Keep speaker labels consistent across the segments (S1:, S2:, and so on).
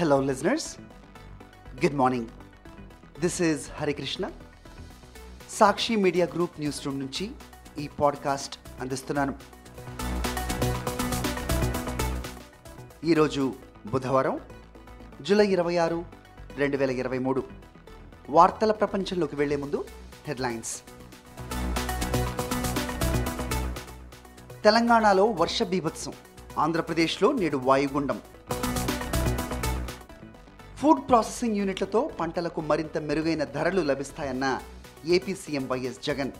S1: Hello, listeners. Good morning. This is Harikrishna Sakshi media group news room నుంచి ఈ podcast అందిస్తున్నాను. ఈరోజు బుధవారం జూలై ఇరవై ఆరు రెండు వేల ఇరవై మూడు. వార్తల ప్రపంచంలోకి వెళ్ళే ముందు హెడ్లైన్స్. తెలంగాణలో వర్ష బీభత్సం. ఆంధ్రప్రదేశ్లో నేడు వాయుగుండం. ఫుడ్ ప్రాసెసింగ్ యూనిట్లతో పంటలకు మరింత మెరుగైన ధరలు లభిస్తాయన్న ఏపీ సీఎం వైఎస్ జగన్.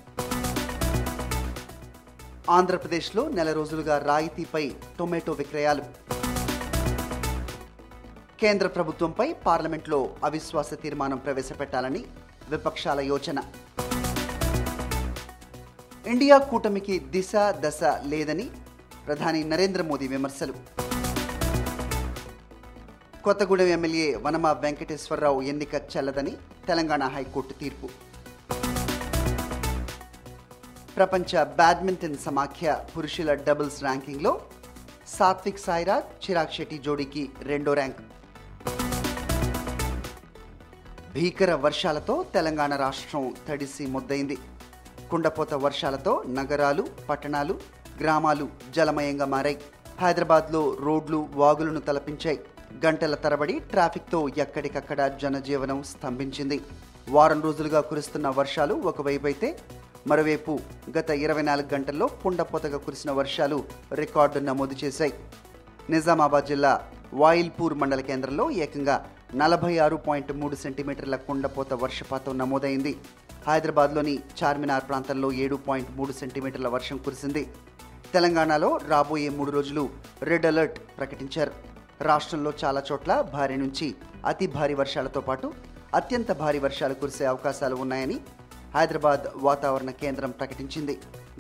S1: ఆంధ్రప్రదేశ్లో నెల రోజులుగా రాయితీపై టొమాటో విక్రయాలు. కేంద్ర ప్రభుత్వంపై పార్లమెంట్లో అవిశ్వాస తీర్మానం ప్రవేశపెట్టాలని విపక్షాల యోచన. ఇండియా కూటమికి దిశ దశ లేదని ప్రధాని నరేంద్ర మోదీ విమర్శలు. కొత్తగూడెం ఎమ్మెల్యే వనమ వెంకటేశ్వరరావు ఎన్నిక చెల్లదని తెలంగాణ హైకోర్టు తీర్పు. ప్రపంచ బ్యాడ్మింటన్ సమాఖ్య పురుషుల డబుల్స్ ర్యాంకింగ్లో సాత్విక్ సాయిరాజ్ చిరాగ్ శెట్టి జోడీకి రెండో ర్యాంక్. భీకర వర్షాలతో తెలంగాణ రాష్ట్రం తడిసి ముద్దయింది. కుండపోత వర్షాలతో నగరాలు పట్టణాలు గ్రామాలు జలమయంగా మారాయి. హైదరాబాద్లో రోడ్లు వాగులను తలపించాయి. గంటల తరబడి ట్రాఫిక్తో ఎక్కడికక్కడ జనజీవనం స్తంభించింది. వారం రోజులుగా కురుస్తున్న వర్షాలు ఒకవైపు అయితే మరోవైపు గత ఇరవై నాలుగు గంటల్లో కుండపోతగా కురిసిన వర్షాలు రికార్డు నమోదు చేశాయి. నిజామాబాద్ జిల్లా వాయిల్పూర్ మండల కేంద్రంలో ఏకంగా నలభై ఆరు పాయింట్ మూడు సెంటీమీటర్ల కుండపోత వర్షపాతం నమోదైంది. హైదరాబాద్లోని చార్మినార్ ప్రాంతంలో ఏడు పాయింట్ మూడు సెంటీమీటర్ల వర్షం కురిసింది. తెలంగాణలో రాబోయే మూడు రోజులు రెడ్ అలర్ట్ ప్రకటించారు. రాష్ట్రంలో చాలా చోట్ల భారీ నుంచి అతి భారీ వర్షాలతో పాటు అత్యంత భారీ వర్షాలు కురిసే అవకాశాలు ఉన్నాయని హైదరాబాద్ వాతావరణ కేంద్రం ప్రకటించింది.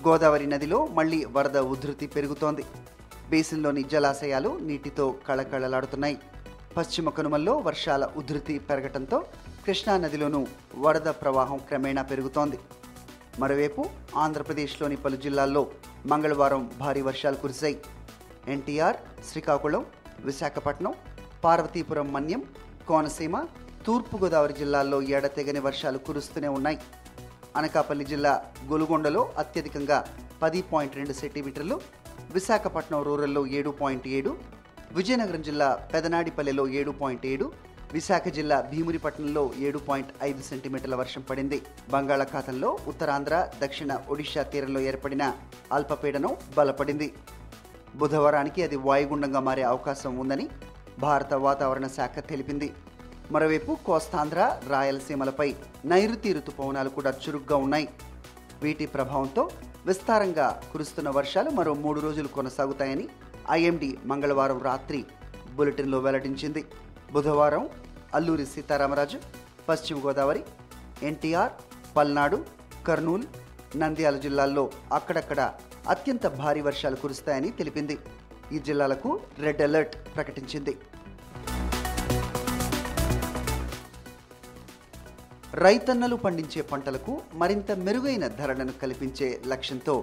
S1: గోదావరి నదిలో మళ్ళీ వరద ఉధృతి పెరుగుతోంది. బేసిన్లోని జలాశయాలు నీటితో కళకళలాడుతున్నాయి. పశ్చిమ కనుమల్లో వర్షాల ఉధృతి పెరగటంతో కృష్ణా నదిలోనూ వరద ప్రవాహం క్రమేణా పెరుగుతోంది. మరోవైపు ఆంధ్రప్రదేశ్లోని పలు జిల్లాల్లో మంగళవారం భారీ వర్షాలు కురిశాయి. ఎన్టీఆర్ శ్రీకాకుళం విశాఖపట్నం పార్వతీపురం మన్యం కోనసీమ తూర్పుగోదావరి జిల్లాల్లో ఎడతెగని వర్షాలు కురుస్తూనే ఉన్నాయి. అనకాపల్లి జిల్లా గొలుగొండలో అత్యధికంగా పది పాయింట్ రెండు సెంటీమీటర్లు విశాఖపట్నం రూరల్లో ఏడు పాయింట్ ఏడు విజయనగరం జిల్లా పెదనాడిపల్లెలో ఏడు పాయింట్ ఏడు విశాఖ జిల్లా భీమునిపట్నంలో ఏడు పాయింట్ ఐదు సెంటీమీటర్ల వర్షం పడింది. బంగాళాఖాతంలో ఉత్తరాంధ్ర దక్షిణ ఒడిశా తీరంలో ఏర్పడిన అల్పపీడనం బలపడింది. బుధవారానికి అది వాయుగుండంగా మారే అవకాశం ఉందని భారత వాతావరణ శాఖ తెలిపింది. మరోవైపు కోస్తాంధ్ర రాయలసీమలపై నైరుతి రుతుపవనాలు కూడా చురుగ్గా ఉన్నాయి. వీటి ప్రభావంతో విస్తారంగా కురుస్తున్న వర్షాలు మరో మూడు రోజులు కొనసాగుతాయని ఐఎండి మంగళవారం రాత్రి బులెటిన్లో వెల్లడించింది. బుధవారం అల్లూరి సీతారామరాజు పశ్చిమ గోదావరి ఎన్టీఆర్ పల్నాడు కర్నూలు నంద్యాల జిల్లాల్లో అక్కడక్కడ అత్యంత భారీ వర్షాలు కురుస్తాయని తెలిపింది. ఈ జిల్లాలకు రెడ్ అలర్ట్ ప్రకటించింది. రైతన్నలు పండించే పంటలకు మరింత మెరుగైన ధరలను కల్పించే లక్ష్యంతో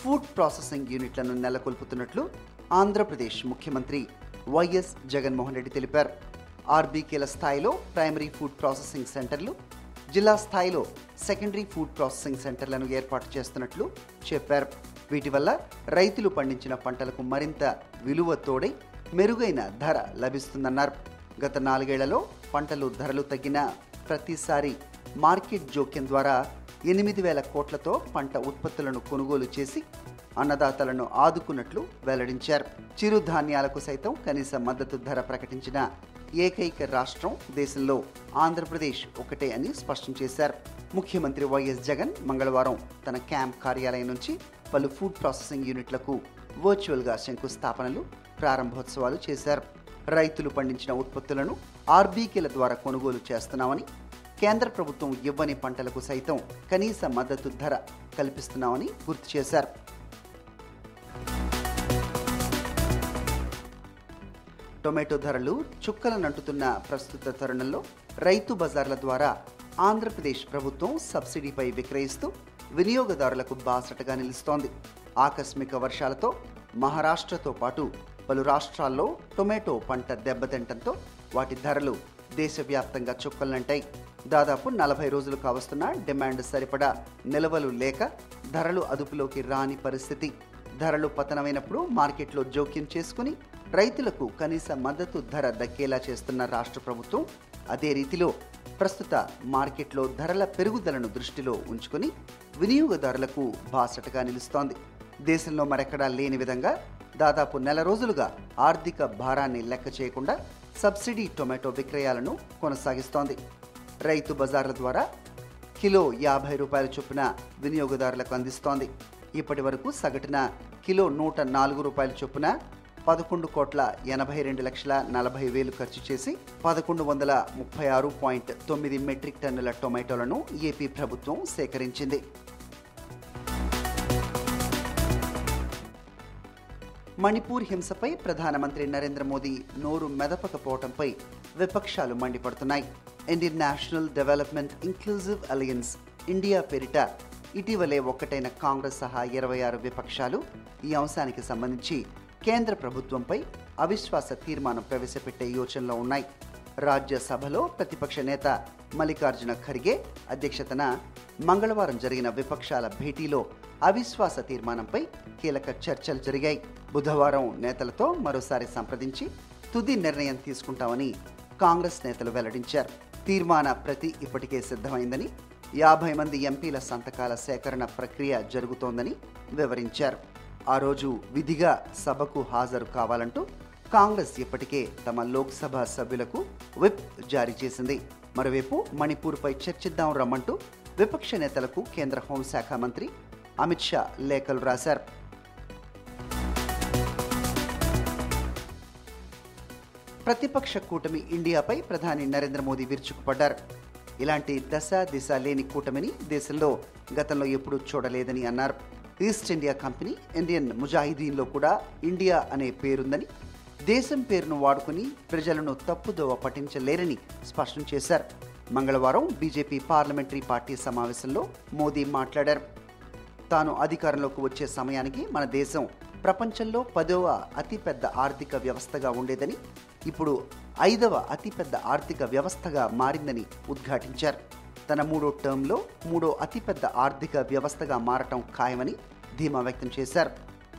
S1: ఫుడ్ ప్రాసెసింగ్ యూనిట్లను నెలకొల్పుతున్నట్లు ఆంధ్రప్రదేశ్ ముఖ్యమంత్రి వైఎస్ జగన్మోహన్ రెడ్డి తెలిపారు. ఆర్బీకేల స్థాయిలో ప్రైమరీ ఫుడ్ ప్రాసెసింగ్ సెంటర్లు జిల్లా స్థాయిలో సెకండరీ ఫుడ్ ప్రాసెసింగ్ సెంటర్లను ఏర్పాటు చేస్తున్నట్లు చెప్పారు. వీటి వల్ల రైతులు పండించిన పంటలకు మరింత విలువ తోడై మెరుగైన ధర లభిస్తుందన్నారు. గత నాలుగేళ్ళలో పంటలు ధరలు తగ్గిన ప్రతిసారి మార్కెట్ జోక్యం ద్వారా ఎనిమిది వేల కోట్లతో పంట ఉత్పత్తులను కొనుగోలు చేసి అన్నదాతలను ఆదుకున్నట్లు వెల్లడించారు. చిరుధాన్యాలకు సైతం కనీస మద్దతు ధర ప్రకటించిన ఏకైక రాష్ట్రం దేశంలో ఆంధ్రప్రదేశ్ ఒకటే అని స్పష్టం చేశారు. ముఖ్యమంత్రి వైఎస్ జగన్ మంగళవారం తన క్యాంప్ కార్యాలయం నుంచి పలు ఫుడ్ ప్రాసెసింగ్ యూనిట్లకు వర్చువల్గా శంకుస్థాపనలు ప్రారంభోత్సవాలు చేశారు. రైతులు పండించిన ఉత్పత్తులను ఆర్బీకేల ద్వారా కొనుగోలు చేస్తున్నామని కేంద్ర ప్రభుత్వం ఇవ్వని పంటలకు సైతం కనీస మద్దతు ధర కల్పిస్తున్నామని గుర్తు చేశారు. టొమాటో ధరలు చుక్కలనంటుతున్న ప్రస్తుత తరుణంలో రైతు బజార్ల ద్వారా ఆంధ్రప్రదేశ్ ప్రభుత్వం సబ్సిడీపై విక్రయిస్తూ వినియోగదారులకు బాసటగా నిలుస్తోంది. ఆకస్మిక వర్షాలతో మహారాష్ట్రతో పాటు పలు రాష్ట్రాల్లో టొమాటో పంట దెబ్బతింటంతో వాటి ధరలు దేశవ్యాప్తంగా చుక్కలంటాయి దాదాపు నలభై రోజులు కావస్తున్న డిమాండ్ సరిపడా నిల్వలు లేక ధరలు అదుపులోకి రాని పరిస్థితి. ధరలు పతనమైనప్పుడు మార్కెట్లో జోక్యం చేసుకుని రైతులకు కనీస మద్దతు ధర దక్కేలా చేస్తున్న రాష్ట్ర ప్రభుత్వం అదే రీతిలో ప్రస్తుత మార్కెట్లో ధరల పెరుగుదలను దృష్టిలో ఉంచుకుని వినియోగదారులకు బాసటగా నిలుస్తోంది. దేశంలో మరెక్కడా లేని విధంగా దాదాపు నెల రోజులుగా ఆర్థిక భారాన్ని లెక్క చేయకుండా సబ్సిడీ టొమాటో విక్రయాలను కొనసాగిస్తోంది. రైతు బజార్ల ద్వారా కిలో యాభై రూపాయల చొప్పున వినియోగదారులకు అందిస్తోంది. ఇప్పటి వరకు సగటున కిలో నూట నాలుగు రూపాయల చొప్పున పదకొండు కోట్ల ఎనభై రెండు లక్షల నలభై వేలు ఖర్చు చేసి పదకొండు వందల ముప్పై ఆరు పాయింట్ తొమ్మిది మెట్రిక్ టన్నుల టొమాటోలను ఏపీ ప్రభుత్వం సేకరించింది. మణిపూర్ హింసపై ప్రధానమంత్రి నరేంద్ర మోదీ నోరు మెదపకపోవడంపై విపక్షాలు మండిపడుతున్నాయి. Indian National Development Inclusive Alliance India పేరిట ఇటీవలే ఒక్కటైన కాంగ్రెస్ సహా ఇరవై ఆరు విపక్షాలు ఈ అంశానికి సంబంధించి కేంద్ర ప్రభుత్వంపై అవిశ్వాస తీర్మానం ప్రవేశపెట్టే యోచనలో ఉన్నాయి. రాజ్యసభలో ప్రతిపక్ష నేత మల్లికార్జున ఖర్గే అధ్యక్షతన మంగళవారం జరిగిన విపక్షాల భేటీలో అవిశ్వాస తీర్మానంపై కీలక చర్చలు జరిగాయి. బుధవారం నేతలతో మరోసారి సంప్రదించి తుది నిర్ణయం తీసుకుంటామని కాంగ్రెస్ నేతలు వెల్లడించారు. తీర్మాన ప్రతి ఇప్పటికే సిద్ధమైందని యాభై మంది ఎంపీల సంతకాల సేకరణ ప్రక్రియ జరుగుతోందని వివరించారు. ఆ రోజు విధిగా సభకు హాజరు కావాలంటూ కాంగ్రెస్ ఇప్పటికే తమ లోక్సభ సభ్యులకు విప్ జారీ చేసింది. మరోవైపు మణిపూర్పై చర్చిద్దాం రమ్మంటూ విపక్ష నేతలకు కేంద్ర హోంశాఖ మంత్రి అమిత్ షా లేఖలు రాశారు. ప్రతిపక్ష కూటమి ఇండియాపై ప్రధాని నరేంద్ర మోదీ విరుచుకుపడ్డారు. ఇలాంటి దశ దిశ లేని కూటమిని దేశంలో గతంలో ఎప్పుడూ చూడలేదని అన్నారు. ఈస్ట్ ఇండియా కంపెనీ ఇండియన్ ముజాహిదీన్లో కూడా ఇండియా అనే పేరుందని దేశం పేరును వాడుకుని ప్రజలను తప్పుదోవ పట్టించలేరని స్పష్టం చేశారు. మంగళవారం బీజేపీ పార్లమెంటరీ పార్టీ సమావేశంలో మోదీ మాట్లాడారు. తాను అధికారంలోకి వచ్చే సమయానికి మన దేశం ప్రపంచంలో పదవ అతిపెద్ద ఆర్థిక వ్యవస్థగా ఉండేదని ఇప్పుడు ఐదవ అతిపెద్ద ఆర్థిక వ్యవస్థగా మారిందని ఉద్ఘాటించారు. తన మూడో టర్మ్లో మూడో అతిపెద్ద ఆర్థిక వ్యవస్థగా మారటం ఖాయమని ధీమా వ్యక్తం చేశారు.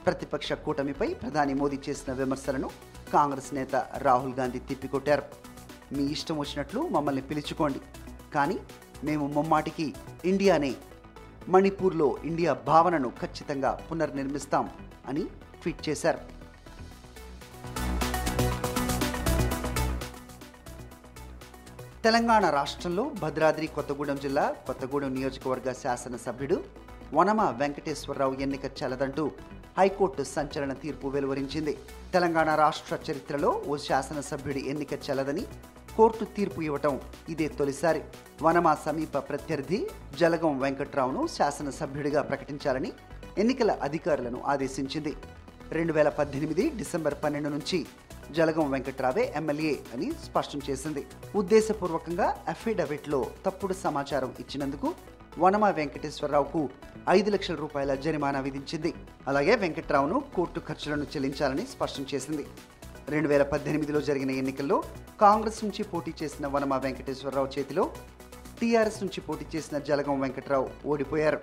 S1: ప్రతిపక్ష కూటమిపై ప్రధాని మోదీ చేసిన విమర్శలను కాంగ్రెస్ నేత రాహుల్ గాంధీ తిప్పికొట్టారు. మీ ఇష్టం వచ్చినట్లు మమ్మల్ని పిలుచుకోండి. కానీ మేము ముమ్మాటికి ఇండియానే మణిపూర్లో ఇండియా భావనను ఖచ్చితంగా పునర్నిర్మిస్తాం అని ట్వీట్ చేశారు. తెలంగాణ రాష్ట్రంలో భద్రాద్రి కొత్తగూడెం జిల్లా కొత్తగూడెం నియోజకవర్గ శాసనసభ్యుడు వనమ వెంకటేశ్వరరావు ఎన్నిక చెల్లదంటూ హైకోర్టు సంచలన తీర్పు వెలువరించింది. తెలంగాణ రాష్ట్ర చరిత్రలో ఓ శాసనసభ్యుడి ఎన్నిక చెల్లదని కోర్టు తీర్పు ఇవ్వటం ఇదే తొలిసారి. వనమ సమీప ప్రత్యర్థి జలగం వెంకట్రావును శాసనసభ్యుడిగా ప్రకటించాలని ఎన్నికల అధికారులను ఆదేశించింది. రెండు వేల పద్దెనిమిది డిసెంబర్ పన్నెండు నుంచి జలగం వెంకట్రావే ఎమ్మెల్యే అని స్పష్టం చేసింది. ఉద్దేశపూర్వకంగా అఫిడవిట్లో తప్పుడు సమాచారం ఇచ్చినందుకు వనమ వెంకటేశ్వరరావుకు ఐదు లక్షల రూపాయల జరిమానా విధించింది. అలాగే వెంకట్రావును కోర్టు ఖర్చులను చెల్లించాలని స్పష్టం చేసింది. రెండు వేల పద్దెనిమిదిలో జరిగిన ఎన్నికల్లో కాంగ్రెస్ నుంచి పోటీ చేసిన వనమ వెంకటేశ్వరరావు చేతిలో టీఆర్ఎస్ నుంచి పోటీ చేసిన జలగం వెంకట్రావు ఓడిపోయారు.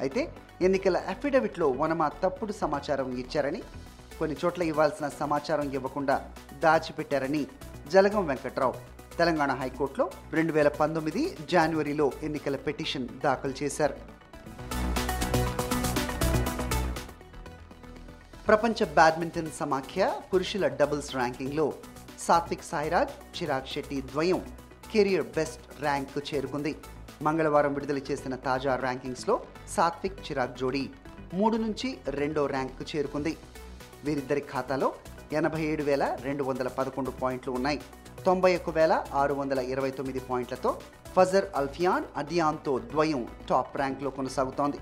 S1: అయితే ఎన్నికల అఫిడవిట్లో వనమ తప్పుడు సమాచారం ఇచ్చారని కొన్ని చోట్ల ఇవ్వాల్సిన సమాచారం ఇవ్వకుండా దాచిపెట్టారని జలగం వెంకట్రావు. తెలంగాణ హైకోర్టులో రెండు వేల పంతొమ్మిది జనవరిలో ఎన్నికల పిటిషన్ దాఖలు చేశారు. ప్రపంచ బ్యాడ్మింటన్ సమాఖ్య పురుషుల డబుల్స్ ర్యాంకింగ్లో సాత్విక్ సాయిరాజ్ చిరాగ్ శెట్టి ద్వయం కెరియర్ బెస్ట్ ర్యాంక్కు చేరుకుంది. మంగళవారం విడుదల చేసిన తాజా ర్యాంకింగ్స్లో సాత్విక్ చిరాగ్ జోడీ మూడు నుంచి రెండో ర్యాంకు చేరుకుంది. వీరిద్దరి ఖాతాలో ఎనభై ఏడు వేల రెండు వందల పదకొండు పాయింట్లు ఉన్నాయి. తొంభై ఒక్క వేల ఆరు వందల ఇరవై తొమ్మిది పాయింట్లతో ఫజర్ అల్ఫియాన్ అదియాన్తో ద్వయం టాప్ ర్యాంక్లో కొనసాగుతోంది.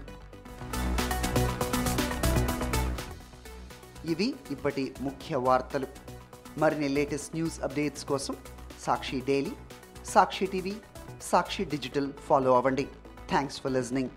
S1: ఇవి ఇప్పటి ముఖ్య వార్తలు. మరిన్ని లేటెస్ట్ న్యూస్ అప్డేట్స్ కోసం Sakshi daily Sakshi TV Sakshi digital follow అవ్వండి. Thanks for listening.